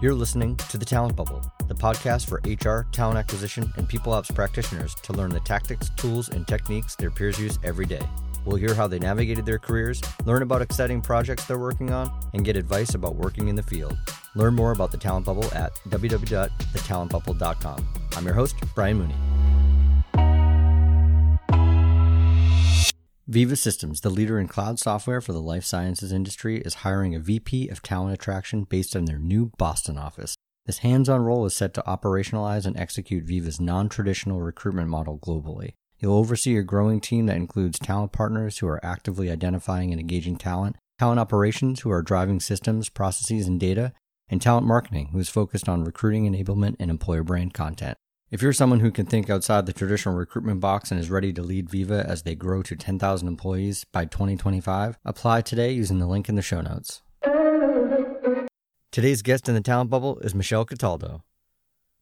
You're listening to The Talent Bubble, the podcast for HR, talent acquisition, and people ops practitioners to learn the tactics, tools, and techniques their peers use every day. We'll hear how they navigated their careers, learn about exciting projects they're working on, and get advice about working in the field. Learn more about The Talent Bubble at www.thetalentbubble.com. I'm your host, Brian Mooney. Veeva Systems, the leader in cloud software for the life sciences industry, is hiring a VP of talent attraction based in their new Boston office. This hands on role is set to operationalize and execute Veeva's non traditional recruitment model globally. You'll oversee a growing team that includes talent partners who are actively identifying and engaging talent, talent operations who are driving systems, processes, and data, and talent marketing who is focused on recruiting enablement and employer brand content. If you're someone who can think outside the traditional recruitment box and is ready to lead Veeva as they grow to 10,000 employees by 2025, apply today using the link in the show notes. Today's guest in the talent bubble is Michelle Cataldo.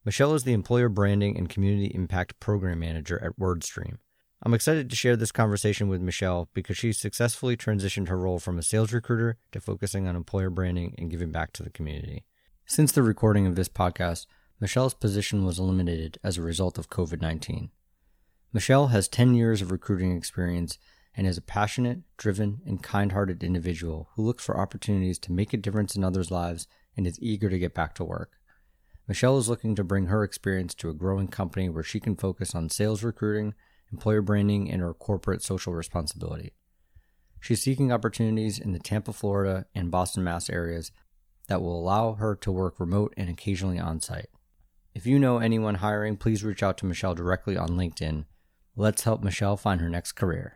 Michelle is the Employer Branding and Community Impact Program Manager at WordStream. I'm excited to share this conversation with Michelle because she successfully transitioned her role from a sales recruiter to focusing on employer branding and giving back to the community. Since the recording of this podcast, Michelle's position was eliminated as a result of COVID 19. Michelle has 10 years of recruiting experience and is a passionate, driven, and kind hearted individual who looks for opportunities to make a difference in others' lives and is eager to get back to work. Michelle is looking to bring her experience to a growing company where she can focus on sales recruiting, employer branding, and her corporate social responsibility. She's seeking opportunities in the Tampa, Florida, and Boston, Mass areas that will allow her to work remote and occasionally on site. If you know anyone hiring, please reach out to Michelle directly on LinkedIn. Let's help Michelle find her next career.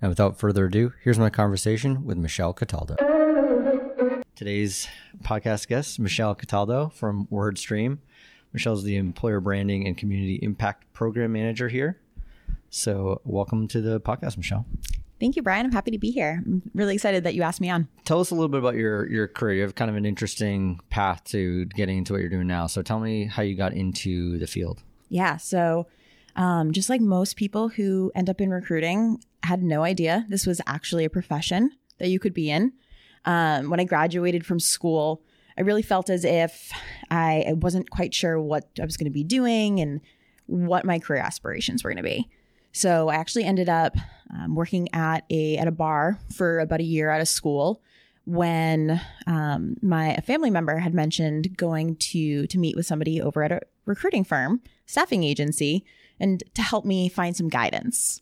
And without further ado, here's my conversation with Michelle Cataldo. Today's podcast guest, Michelle Cataldo from WordStream. Michelle's the Employer Branding and Community Impact Program Manager here. So, welcome to the podcast, Michelle. Thank you, Brian. I'm happy to be here. I'm really excited that you asked me on. Tell us a little bit about your your career. You have kind of an interesting path to getting into what you're doing now. So tell me how you got into the field. Yeah. So, um, just like most people who end up in recruiting, had no idea this was actually a profession that you could be in. Um, when I graduated from school, I really felt as if I, I wasn't quite sure what I was going to be doing and what my career aspirations were going to be. So I actually ended up um, working at a at a bar for about a year out of school when um, my family member had mentioned going to to meet with somebody over at a recruiting firm, staffing agency, and to help me find some guidance.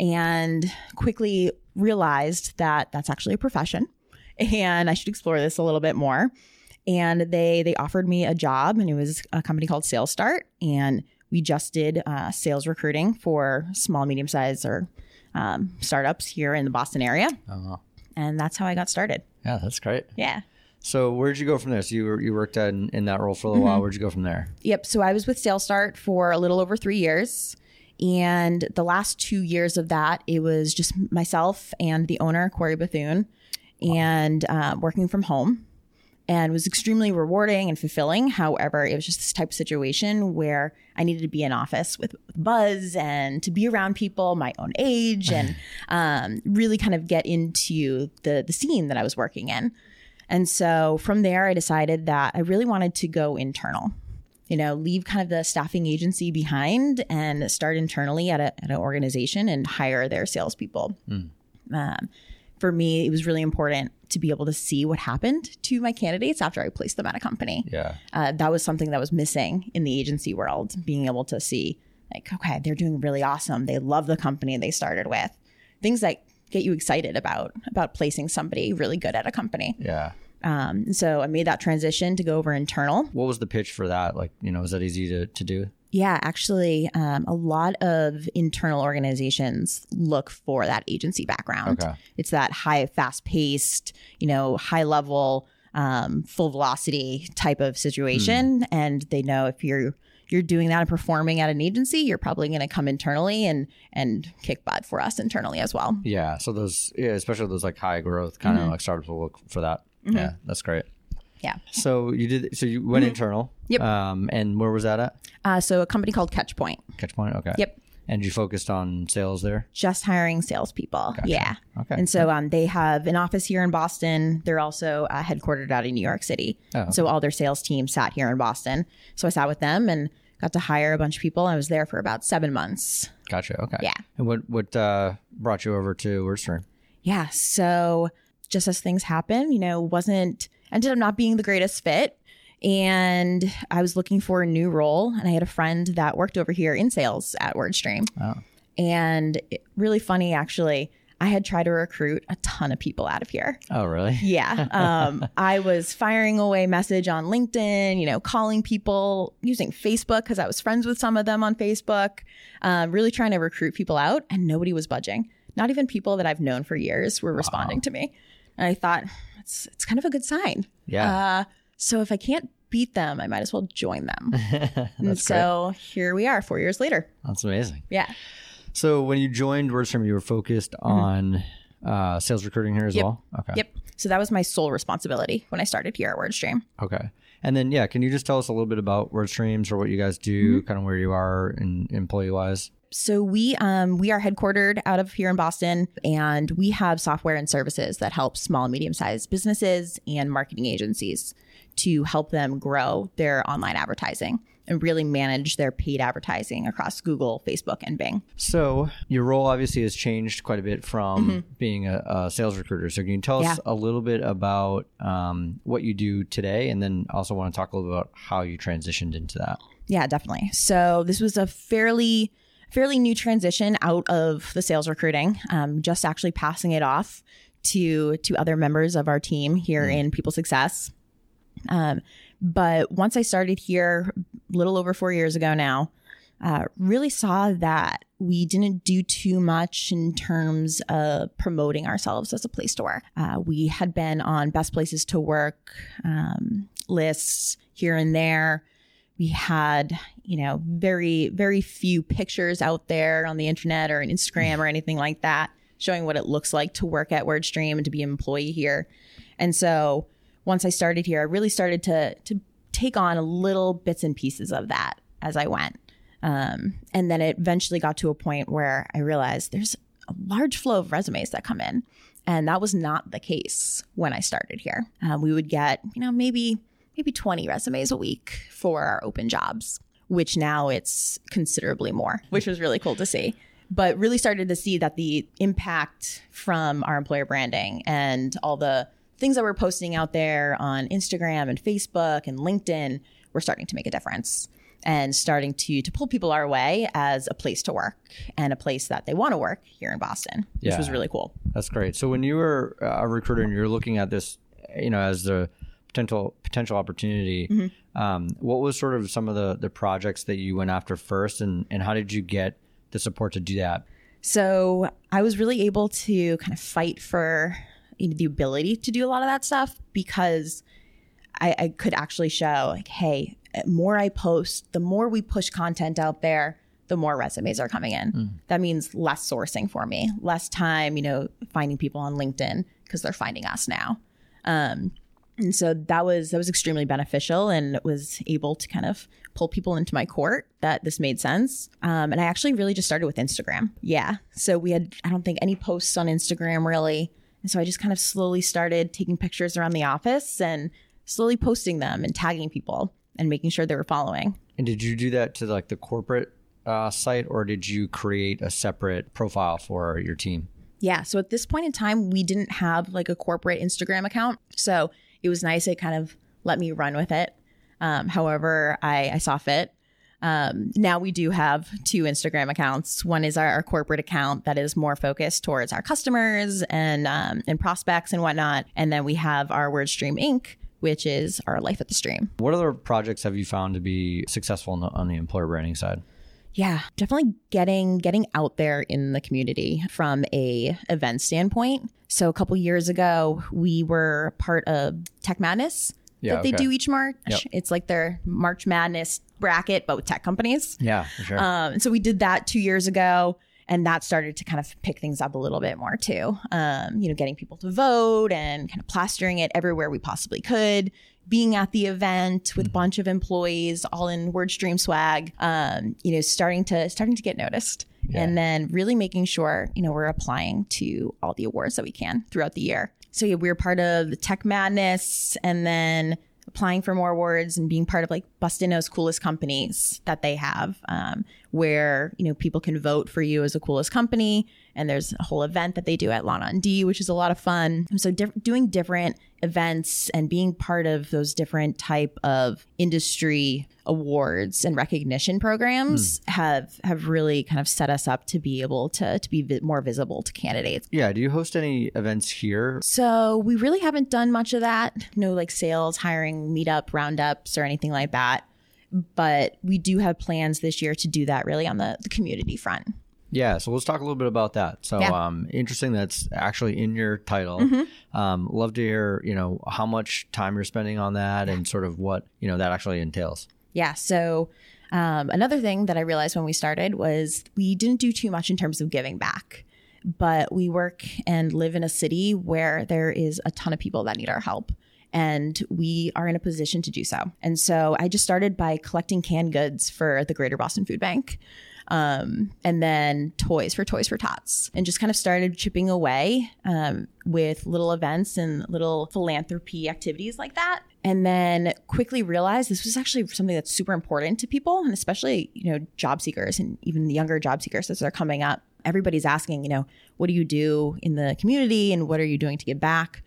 And quickly realized that that's actually a profession, and I should explore this a little bit more. And they they offered me a job, and it was a company called Sales Start, and we just did uh, sales recruiting for small, medium sized or um, startups here in the Boston area. Uh-huh. And that's how I got started. Yeah, that's great. Yeah. So where'd you go from there? So you were, you worked in, in that role for a little mm-hmm. while. Where'd you go from there? Yep. So I was with Sales Start for a little over three years. And the last two years of that, it was just myself and the owner, Corey Bethune, and uh, working from home and was extremely rewarding and fulfilling. However, it was just this type of situation where I needed to be in office with buzz and to be around people my own age and um, really kind of get into the the scene that I was working in. And so from there, I decided that I really wanted to go internal. You know, leave kind of the staffing agency behind and start internally at, a, at an organization and hire their salespeople. Mm. Um, for me, it was really important to be able to see what happened to my candidates after I placed them at a company. Yeah. Uh, that was something that was missing in the agency world, being able to see, like, okay, they're doing really awesome. They love the company they started with. Things that get you excited about about placing somebody really good at a company. Yeah. Um, so I made that transition to go over internal. What was the pitch for that? Like, you know, was that easy to, to do? Yeah, actually, um, a lot of internal organizations look for that agency background. Okay. It's that high, fast paced, you know, high level, um, full velocity type of situation. Mm. And they know if you're you're doing that and performing at an agency, you're probably going to come internally and and kick butt for us internally as well. Yeah. So those, yeah, especially those like high growth kind mm-hmm. of like startups will look for that. Mm-hmm. Yeah, that's great. Yeah. So you did. So you went mm-hmm. internal. Yep. Um, and where was that at? Uh, so a company called Catchpoint. Catchpoint. Okay. Yep. And you focused on sales there? Just hiring salespeople. Gotcha. Yeah. Okay. And so um, they have an office here in Boston. They're also uh, headquartered out in New York City. Oh, So all their sales team sat here in Boston. So I sat with them and got to hire a bunch of people. I was there for about seven months. Gotcha. Okay. Yeah. And what what uh, brought you over to WordStream? Yeah. So just as things happen, you know, wasn't ended up not being the greatest fit. And I was looking for a new role. And I had a friend that worked over here in sales at WordStream. Oh. And it, really funny, actually, I had tried to recruit a ton of people out of here. Oh, really? Yeah. Um, I was firing away message on LinkedIn, you know, calling people using Facebook because I was friends with some of them on Facebook, um, really trying to recruit people out, and nobody was budging. Not even people that I've known for years were responding to me. And I thought, it's, it's kind of a good sign. Yeah. Uh, so if I can't beat them, I might as well join them. and so here we are, four years later. That's amazing. Yeah. So when you joined WordStream, you were focused on uh, sales recruiting here as Mm-hmm. Yep. well. Okay. Yep. So that was my sole responsibility when I started here at WordStream. Okay. And then yeah, can you just tell us a little bit about WordStreams or what you guys do, Mm-hmm. kind of where you are in employee wise? So we um we are headquartered out of here in Boston and we have software and services that help small and medium sized businesses and marketing agencies to help them grow their online advertising and really manage their paid advertising across Google, Facebook, and Bing. So your role obviously has changed quite a bit from being a, a sales recruiter. So can you tell us Mm-hmm. A little bit about um, what you do today, and then also want to talk a little bit about how you transitioned into that? Yeah, definitely. So this was a fairly fairly new transition out of the sales recruiting. Um, just actually passing it off to to other members of our team here in People Success. Um, but once I started here, a little over four years ago now, uh, really saw that we didn't do too much in terms of promoting ourselves as a place to work. Uh, we had been on best places to work um, lists here and there. We had, you know, very, very few pictures out there on the internet or on Instagram or anything like that showing what it looks like to work at WordStream and to be an employee here. And so once I started here, I really started to to take on a little bits and pieces of that as I went. Um, and then it eventually got to a point where I realized there's a large flow of resumes that come in. And that was not the case when I started here. Uh, we would get, you know, maybe maybe 20 resumes a week for our open jobs, which now it's considerably more, which was really cool to see. But really started to see that the impact from our employer branding and all the things that we're posting out there on Instagram and Facebook and LinkedIn were starting to make a difference and starting to to pull people our way as a place to work and a place that they want to work here in Boston, which was really cool. That's great. So when you were uh, a recruiter and you're looking at this, you know, as the potential potential opportunity, Mm-hmm. um, what was sort of some of the the projects that you went after first, and and how did you get the support to do that? So I was really able to kind of fight for you know, the ability to do a lot of that stuff because I, I could actually show like, hey, more I post, the more we push content out there, the more resumes are coming in. That means less sourcing for me, less time, you know, finding people on LinkedIn because they're finding us now. Um, and so that was that was extremely beneficial and was able to kind of pull people into my court that this made sense um, and i actually really just started with instagram yeah so we had i don't think any posts on instagram really and so i just kind of slowly started taking pictures around the office and slowly posting them and tagging people and making sure they were following And did you do that to like the corporate uh, site, or did you create a separate profile for your team? Yeah. So at this point in time, we didn't have like a corporate Instagram account. So it was nice. It kind of let me run with it. Um, however, I, I saw fit. Um, now we do have two Instagram accounts. One is our, our corporate account that is more focused towards our customers and um, and prospects and whatnot. And then we have our WordStream Inc., which is our life at the stream. What other projects have you found to be successful on the, on the employer branding side? Yeah, definitely getting getting out there in the community from a event standpoint. So a couple years ago, we were part of Tech Madness Yeah, that they okay. do each March. Yep. It's like their March Madness bracket, but with tech companies. Yeah, for sure. Um, so we did that two years ago, and that started to kind of pick things up a little bit more too. Um, you know, getting people to vote and kind of plastering it everywhere we possibly could. Being at the event with a bunch of employees, all in WordStream swag. Um, you know, starting to starting to get noticed. And then really making sure, you know, we're applying to all the awards that we can throughout the year. So yeah, we were part of the Tech Madness and then applying for more awards and being part of like BostInno's coolest companies that they have, um, where you know people can vote for you as a coolest company. And there's a whole event that they do at Lawn on D, which is a lot of fun. And so diff- doing different events and being part of those different type of industry awards and recognition programs hmm. have have really kind of set us up to be able to to be vi- more visible to candidates. Yeah. Do you host any events here? So we really haven't done much of that. No like sales, hiring, meetup, roundups, or anything like that. But we do have plans this year to do that really on the, the community front. Yeah, so let's talk a little bit about that. So, Yeah. Mm-hmm. um, interesting that's actually in your title. Um, love to hear, you know, how much time you're spending on that and sort of what you know that actually entails. Yeah. So um, another thing that I realized when we started was we didn't do too much in terms of giving back, but we work and live in a city where there is a ton of people that need our help. And we are in a position to do so. And so I just started by collecting canned goods for the Greater Boston Food Bank. Um, and then toys for Toys for Tots, and just kind of started chipping away um, with little events and little philanthropy activities like that. And then quickly realized this was actually something that's super important to people, and especially you know job seekers and even the younger job seekers as they're coming up. Everybody's asking, you know, what do you do in the community, and what are you doing to give back?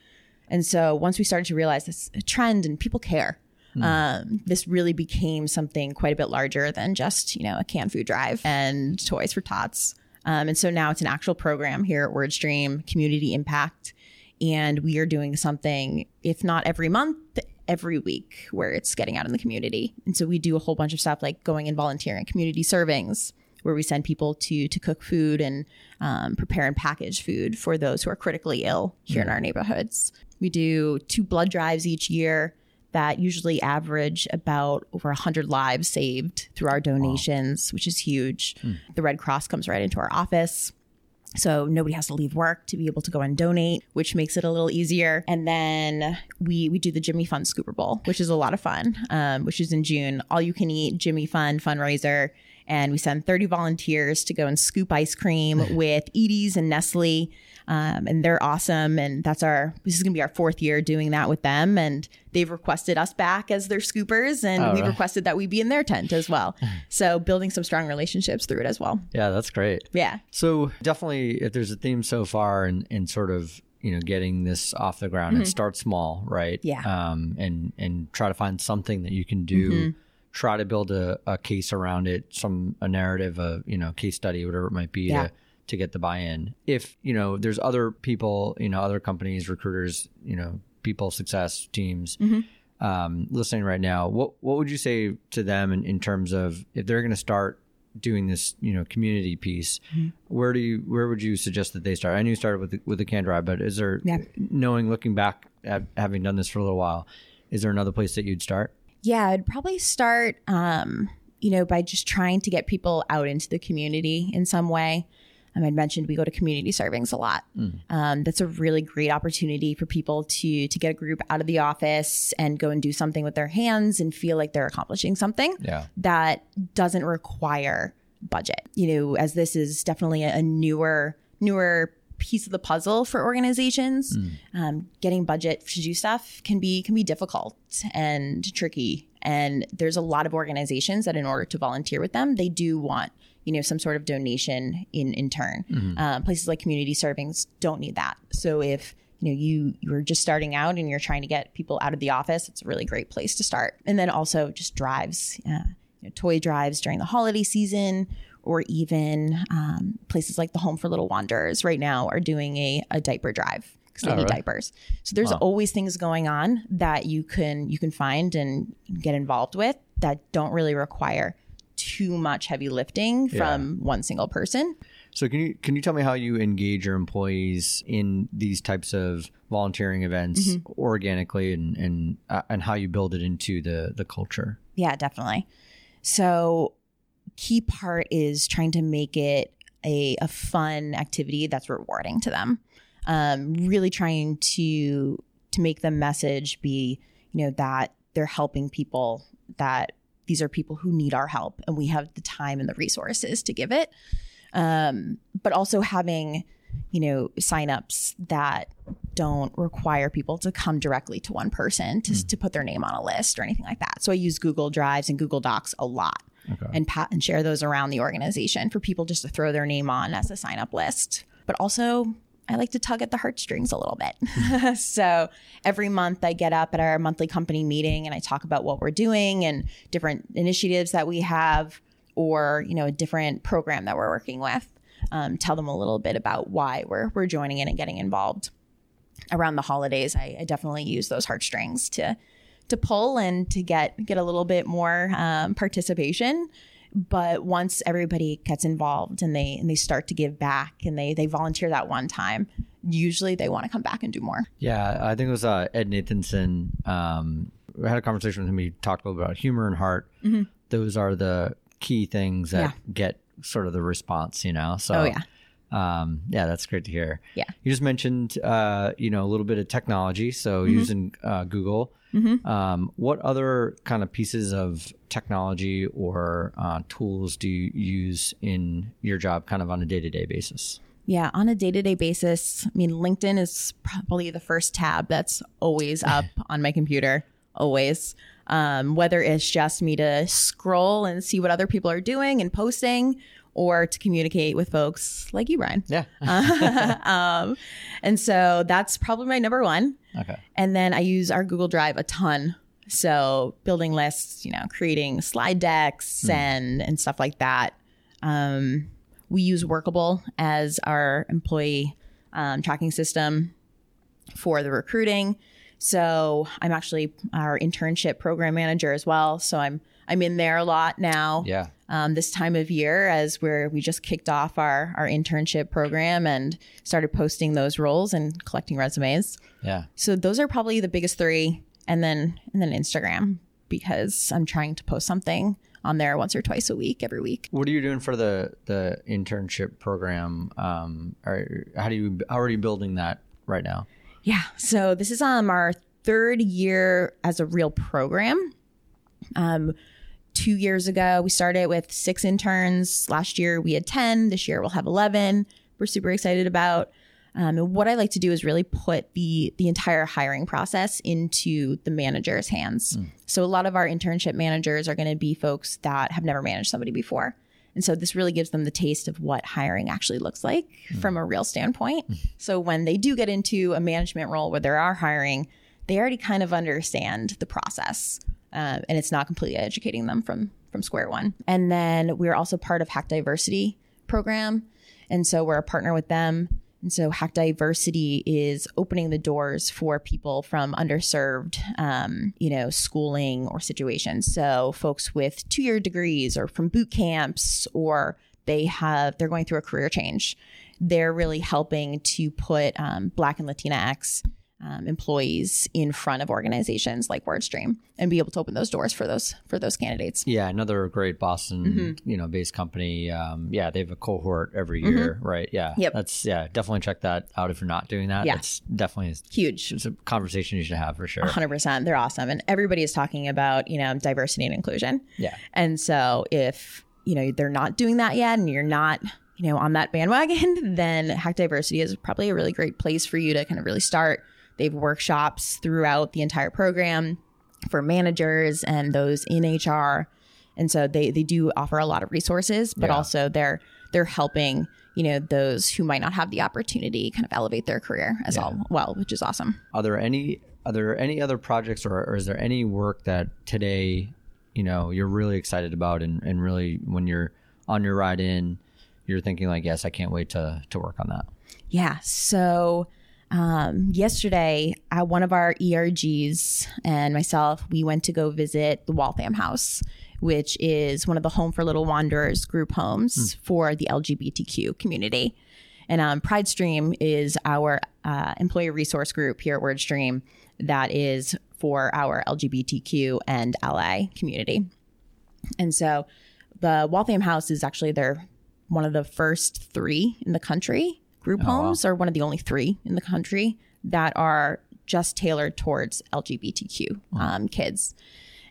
And so once we started to realize this trend and people care, um, this really became something quite a bit larger than just, you know, a canned food drive and toys for tots. Um, and so now it's an actual program here at WordStream, community impact. And we are doing something, if not every month, every week where it's getting out in the community. And so we do a whole bunch of stuff like going and volunteering, community servings, where we send people to to cook food and um, prepare and package food for those who are critically ill here in our neighborhoods. We do two blood drives each year that usually average about over 100 lives saved through our donations, which is huge. The Red Cross comes right into our office. So nobody has to leave work to be able to go and donate, which makes it a little easier. And then we we do the Jimmy Fund Scooper Bowl, which is a lot of fun, um, which is in June. All you can eat Jimmy Fund fundraiser. And we send 30 volunteers to go and scoop ice cream with Edy's and Nestle. Um, and they're awesome. And that's our, this is going to be our fourth year doing that with them. And they've requested us back as their scoopers. And Oh, we've right. requested that we be in their tent as well. so building some strong relationships through it as well. Yeah, that's great. Yeah. So definitely, if there's a theme so far and and sort of you know getting this off the ground and start small, right? Mm-hmm. Yeah. Um, and and try to find something that you can do. Mm-hmm. Try to build a, a case around it, some a narrative, a you know case study, whatever it might be, Yeah. to to get the buy-in. If you know there's other people, you know, other companies, recruiters, you know, people success teams. Mm-hmm. Um, listening right now, what what would you say to them in, in terms of if they're going to start doing this, you know, community piece, Mm-hmm. where do you where would you suggest that they start? I know you started with the, with the can drive, but is there Yeah. knowing looking back at having done this for a little while, is there another place that you'd start? Yeah, I'd probably start, um, you know, by just trying to get people out into the community in some way. Um, I'd mentioned we go to community servings a lot. Um, that's a really great opportunity for people to to get a group out of the office and go and do something with their hands and feel like they're accomplishing something Yeah. that doesn't require budget. You know, as this is definitely a, a newer newer piece of the puzzle for organizations. Um, getting budget to do stuff can be can be difficult and tricky. And there's a lot of organizations that, in order to volunteer with them, they do want you know some sort of donation in in turn. Um, places like community servings don't need that. So if you know you you're just starting out and you're trying to get people out of the office, it's a really great place to start. And then also just drives, uh, you know, toy drives during the holiday season, or even um, places like the Home for Little Wanderers right now are doing a, a diaper drive because they Oh, need really? diapers. So there's always things going on that you can you can find and get involved with that don't really require too much heavy lifting from one single person. So can you can you tell me how you engage your employees in these types of volunteering events Mm-hmm. organically and and uh, and how you build it into the the culture? Yeah, definitely. So, key part is trying to make it a, a fun activity that's rewarding to them. Um, really trying to to make the message be, you know, that they're helping people. That these are people who need our help, and we have the time and the resources to give it. Um, but also having, you know, signups that don't require people to come directly to one person to, to put their name on a list or anything like that. So I use Google Drives and Google Docs a lot Okay. and pat and share those around the organization for people just to throw their name on as a sign up list. But also, I like to tug at the heartstrings a little bit. so every month I get up at our monthly company meeting and I talk about what we're doing and different initiatives that we have or, you know, a different program that we're working with. Um, tell them a little bit about why we're, we're joining in and getting involved. Around the holidays, I, I definitely use those heartstrings to to pull and to get get a little bit more um, participation but once everybody gets involved and they and they start to give back and they they volunteer that one time usually they want to come back and do more Yeah, I think it was uh, Ed Nathanson. Um, we had a conversation with him. He talked a little about humor and heart. Those are the key things that Mm-hmm. Yeah. get sort of the response, you know. So, Oh, yeah. um, yeah, that's great to hear. Yeah. you just mentioned, uh, you know, a little bit of technology. So Mm-hmm. using uh, Google. Um, what other kind of pieces of technology or uh, tools do you use in your job, kind of on a day to day basis? yeah on a day-to-day basis i mean linkedin is probably the first tab that's always up on my computer always um, whether it's just me to scroll and see what other people are doing and posting or to communicate with folks like you brian Yeah. um, and so that's probably my number one okay. And then I use our Google Drive a ton. So building lists, you know, creating slide decks and and stuff like that. Um, we use Workable as our employee um, tracking system for the recruiting. So I'm actually our internship program manager as well. So I'm I'm in there a lot now Yeah. Um, this time of year as we're we just kicked off our our internship program and started posting those roles and collecting resumes. Yeah. So those are probably the biggest three, and then and then Instagram because I'm trying to post something on there once or twice a week, every week. What are you doing for the the internship program? Um, or how do you how are you building that right now? Yeah. So this is um our third year as a real program. Um, two years ago we started with six interns. Last year we had ten. This year we'll have eleven. We're super excited about. Um, and what I like to do is really put the the entire hiring process into the manager's hands. Hmm. So a lot of our internship managers are going to be folks that have never managed somebody before. And so this really gives them the taste of what hiring actually looks like hmm. from a real standpoint. Hmm. So when they do get into a management role where they are hiring, they already kind of understand the process. Uh, and it's not completely educating them from from square one. And then we're also part of Hack Diversity program. And so we're a partner with them. And so Hack Diversity is opening the doors for people from underserved, um, you know, schooling or situations. So folks with two-year degrees or from boot camps, or they have they're going through a career change. They're really helping to put um, Black and Latinx um, employees in front of organizations like WordStream and be able to open those doors for those for those candidates. Yeah, another great Boston, Mm-hmm. you know, based company. Um, yeah, they have a cohort every year, right? Yeah, Yep. That's yeah, definitely check that out if you're not doing that. Yeah. It's definitely Huge. it's a conversation you should have for sure. 100%. They're awesome. And everybody is talking about, you know, diversity and inclusion. Yeah, And so if, you know, they're not doing that yet and you're not, you know, on that bandwagon, then Hack Diversity is probably a really great place for you to kind of really start. They have workshops throughout the entire program for managers and those in HR. And so they they do offer a lot of resources, but Yeah. also they're they're helping, you know, those who might not have the opportunity kind of elevate their career as all well, which is awesome. are there any are there any other projects or, or is there any work that today you know you're really excited about and, and really when you're on your ride in you're thinking like yes i can't wait to to work on that Yeah. So um, yesterday, uh, one of our ERGs and myself, we went to go visit the Waltham House, which is one of the Home for Little Wanderers group homes for the LGBTQ community. And um, Pride Stream is our uh, employee resource group here at WordStream that is for our LGBTQ and LA community. And so the Waltham House is actually their one of the first three in the country group homes, are one of the only three in the country that are just tailored towards LGBTQ um, kids.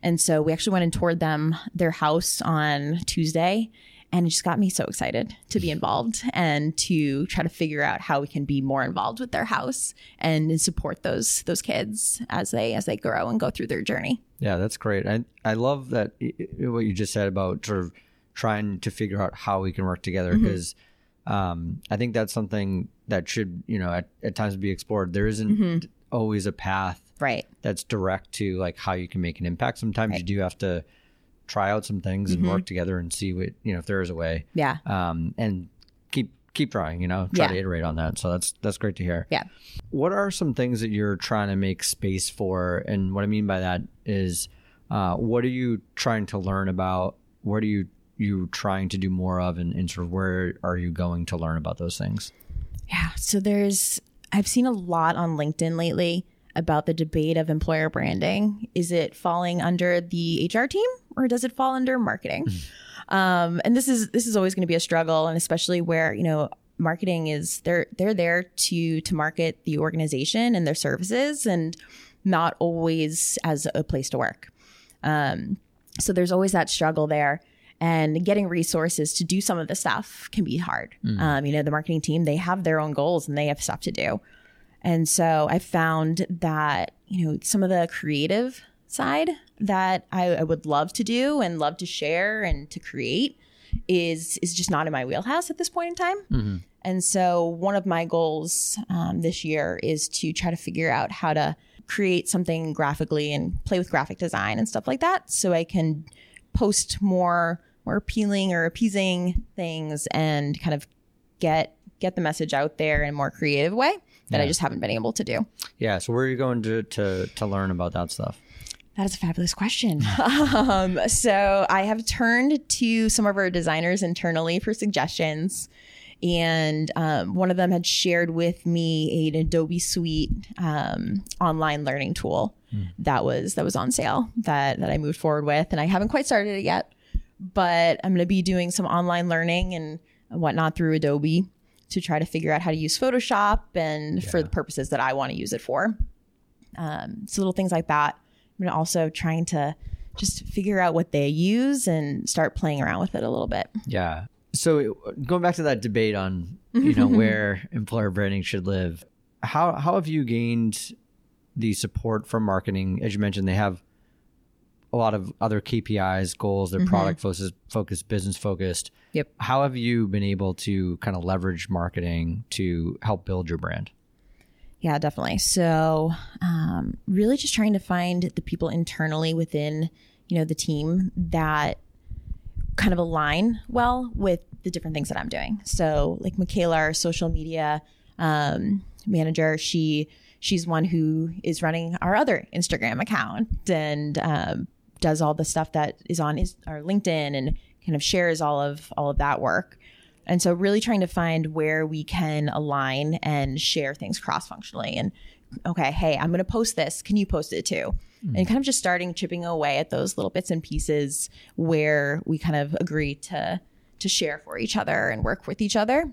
And so we actually went and toured them their house on Tuesday, and it just got me so excited to be involved and to try to figure out how we can be more involved with their house and support those those kids as they as they grow and go through their journey. Yeah, that's great. I I love that what you just said about sort of trying to figure out how we can work together because mm-hmm. Um, I think that's something that should you know at, at times be explored. There isn't mm-hmm. always a path right that's direct to like how you can make an impact. Sometimes right. you do have to try out some things and mm-hmm. work together and see what you know if there is a way. Yeah. Um, and keep keep trying. You know, try yeah. to iterate on that. So that's that's great to hear. Yeah. What are some things that you're trying to make space for? And what I mean by that is, uh, what are you trying to learn about? What are you you trying to do more of, and, and sort of where are you going to learn about those things? Yeah. So there's I've seen a lot on LinkedIn lately about the debate of employer branding. Is it falling under the HR team or does it fall under marketing? Mm-hmm. um, and this is this is always going to be a struggle, and especially where you know marketing is they're they're there to to market the organization and their services, and not always as a place to work. Um, so there's always that struggle there and getting resources to do some of the stuff can be hard. Mm. Um, you know, the marketing team, they have their own goals and they have stuff to do. And so I found that, you know, some of the creative side that I, I, would love to do and love to share and to create is is just not in my wheelhouse at this point in time. Mm-hmm. And so one of my goals um, this year is to try to figure out how to create something graphically and play with graphic design and stuff like that, so I can post more more appealing or appeasing things and kind of get get the message out there in a more creative way that yeah. I just haven't been able to do. Yeah. So where are you going to to to learn about that stuff? That is a fabulous question. um, so I have turned to some of our designers internally for suggestions. And um, one of them had shared with me an Adobe Suite um, online learning tool mm. that was that was on sale that that I moved forward with, and I haven't quite started it yet, but I'm going to be doing some online learning and whatnot through Adobe to try to figure out how to use Photoshop and yeah. for the purposes that I want to use it for. Um, so little things like that. I'm also trying to just figure out what they use and start playing around with it a little bit. Yeah. So going back to that debate on you know where employer branding should live, how how have you gained the support from marketing? As you mentioned, they have a lot of other KPIs, goals, they're mm-hmm. product focused, focused, business focused. Yep. How have you been able to kind of leverage marketing to help build your brand? Yeah, definitely. So, um, really just trying to find the people internally within, you know, the team that kind of align well with the different things that I'm doing. So, like Michaela, our social media um, manager, she she's one who is running our other Instagram account and um, does all the stuff that is on his, our LinkedIn and kind of shares all of all of that work. And so really trying to find where we can align and share things cross functionally and okay, hey, I'm going to post this. Can you post it too? Mm-hmm. And kind of just starting chipping away at those little bits and pieces where we kind of agree to to share for each other and work with each other.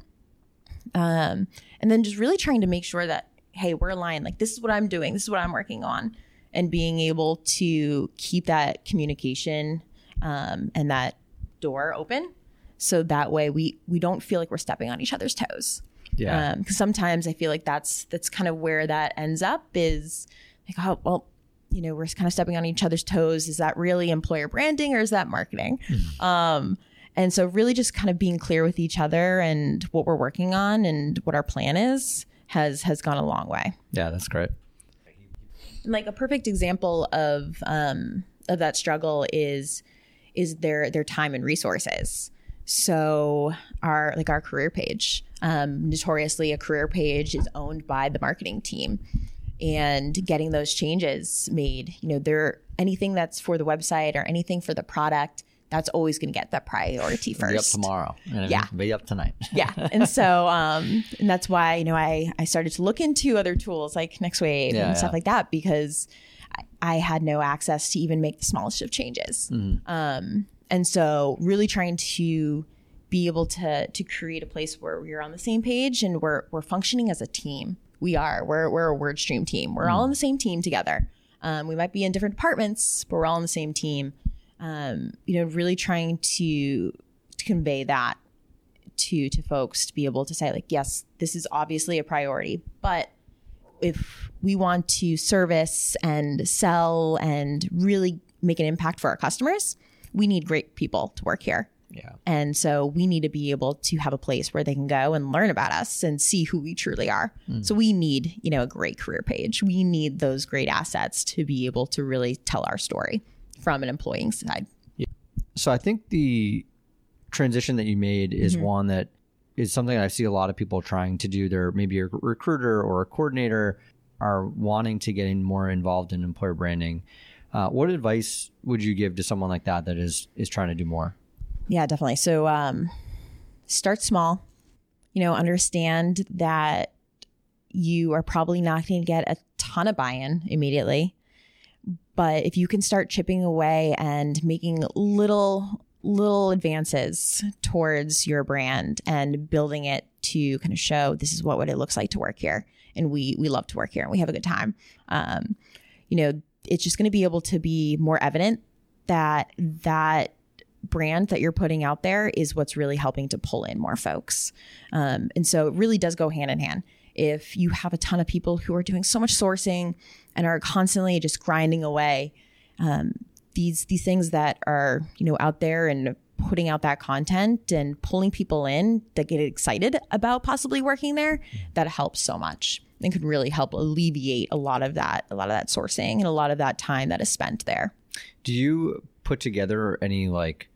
Um, and then just really trying to make sure that hey, we're aligned. Like this is what I'm doing. This is what I'm working on and being able to keep that communication um, and that door open. So that way we we don't feel like we're stepping on each other's toes. Yeah. Because um, sometimes i feel like that's that's kind of where that ends up is like oh well you know we're kind of stepping on each other's toes. Is that really employer branding or is that marketing? Mm. um, and so really just kind of being clear with each other and what we're working on and what our plan is has has gone a long way. Yeah that's great like a perfect example of um, of that struggle is is their their time and resources. So our like our career page, um, notoriously a career page is owned by the marketing team, and getting those changes made. You know, there anything that's for the website or anything for the product that's always going to get that priority first. Be up tomorrow. yeah. Be up tonight. yeah. And so, um, and that's why, you know, I, I started to look into other tools like NextWave yeah, and stuff yeah. like that because I, I, had no access to even make the smallest of changes. Mm-hmm. Um, and so really trying to be able to, to create a place where we're on the same page and we're, we're functioning as a team. We are, we're, we're a WordStream team. We're mm. all on the same team together. Um, we might be in different departments, but we're all on the same team um, you know, really trying to to convey that to to folks to be able to say like yes this is obviously a priority but if we want to service and sell and really make an impact for our customers we need great people to work here Yeah. and so we need to be able to have a place where they can go and learn about us and see who we truly are. So we need, you know, a great career page. We need those great assets to be able to really tell our story from an employing side. So I think the transition that you made is Mm-hmm. one that is something I see a lot of people trying to do. They're maybe a recruiter or a coordinator are wanting to get in more involved in employer branding. Uh, what advice would you give to someone like that that is is trying to do more? Yeah, definitely. So um start small. You know, understand that you are probably not going to get a ton of buy-in immediately. But if you can start chipping away and making little little advances towards your brand and building it to kind of show this is what, what it looks like to work here and we we love to work here and we have a good time um, you know it's just going to be able to be more evident that that brand that you're putting out there is what's really helping to pull in more folks. Um, and so it really does go hand in hand. If you have a ton of people who are doing so much sourcing and are constantly just grinding away, um, these these things that are you know out there and putting out that content and pulling people in that get excited about possibly working there, that helps so much and could really help alleviate a lot of that a lot of that sourcing and a lot of that time that is spent there. Do you put together any like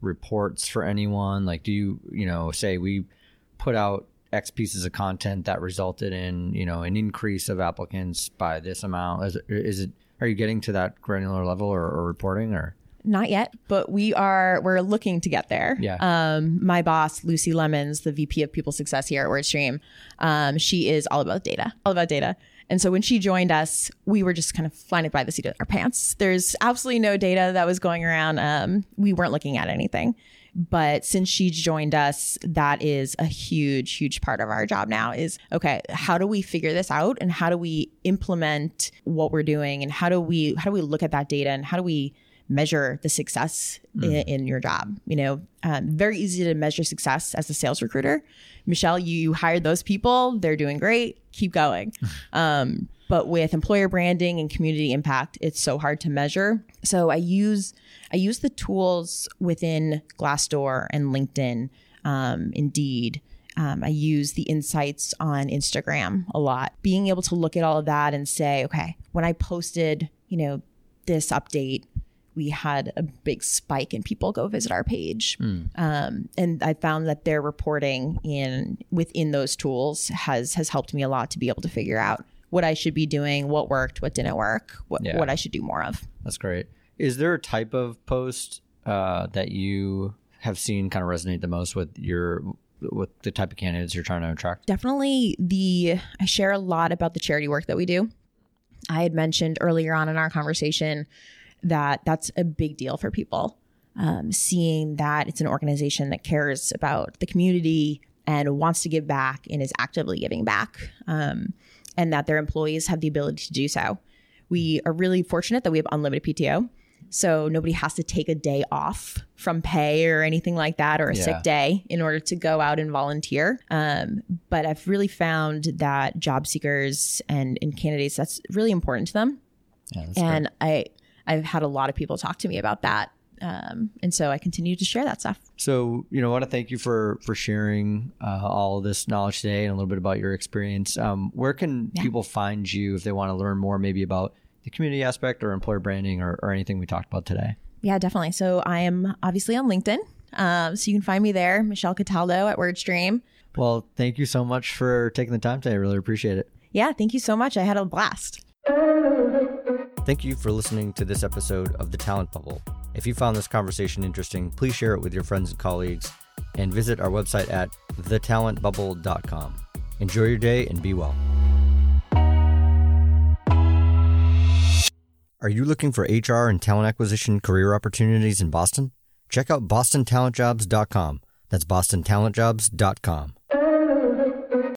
reports for anyone? Like, do you, you know, say we put out X pieces of content that resulted in, you know, an increase of applicants by this amount? Is it, is it are you getting to that granular level or, or reporting or? Not yet, but we are we're looking to get there. Yeah. Um, my boss, Lucy Lemons, the VP of People Success here at WordStream, um, she is all about data, all about data. And so when she joined us, we were just kind of flying it by the seat of our pants. There's absolutely no data that was going around. Um, we weren't looking at anything. But since she joined us, that is a huge, huge part of our job now is okay, how do we figure this out and how do we implement what we're doing and how do we how do we look at that data and how do we measure the success in, in your job. You know, um, very easy to measure success as a sales recruiter. Michelle, you hired those people; they're doing great. Keep going. um, but with employer branding and community impact, it's so hard to measure. So I use I use the tools within Glassdoor and LinkedIn, um, Indeed. Um, I use the insights on Instagram a lot. Being able to look at all of that and say, okay, when I posted, you know, this update, we had a big spike in people go visit our page. Um, and I found that their reporting in within those tools has has helped me a lot to be able to figure out what I should be doing, what worked, what didn't work, what, Yeah. what I should do more of. That's great. Is there a type of post uh, that you have seen kind of resonate the most with your with the type of candidates you're trying to attract? definitely the I share a lot about the charity work that we do. I had mentioned earlier on in our conversation that that's a big deal for people. Um, seeing that it's an organization that cares about the community and wants to give back and is actively giving back, um, and that their employees have the ability to do so. We are really fortunate that we have unlimited PTO. So nobody has to take a day off from pay or anything like that or a Yeah. sick day in order to go out and volunteer. Um, but I've really found that job seekers and, and candidates, that's really important to them. Yeah, and I, I've had a lot of people talk to me about that. Um, and so I continue to share that stuff. So, you know, I want to thank you for for sharing uh, all of this knowledge today and a little bit about your experience. Um, where can people find you if they want to learn more, maybe about the community aspect or employer branding or, or anything we talked about today? Yeah, definitely. So I am obviously on LinkedIn. Um, so you can find me there, Michelle Cataldo at WordStream. Well, thank you so much for taking the time today. I really appreciate it. Yeah, thank you so much. I had a blast. Thank you for listening to this episode of The Talent Bubble. If you found this conversation interesting, please share it with your friends and colleagues and visit our website at thetalentbubble.com. Enjoy your day and be well. Are you looking for HR and talent acquisition career opportunities in Boston? Check out bostontalentjobs.com. That's bostontalentjobs.com.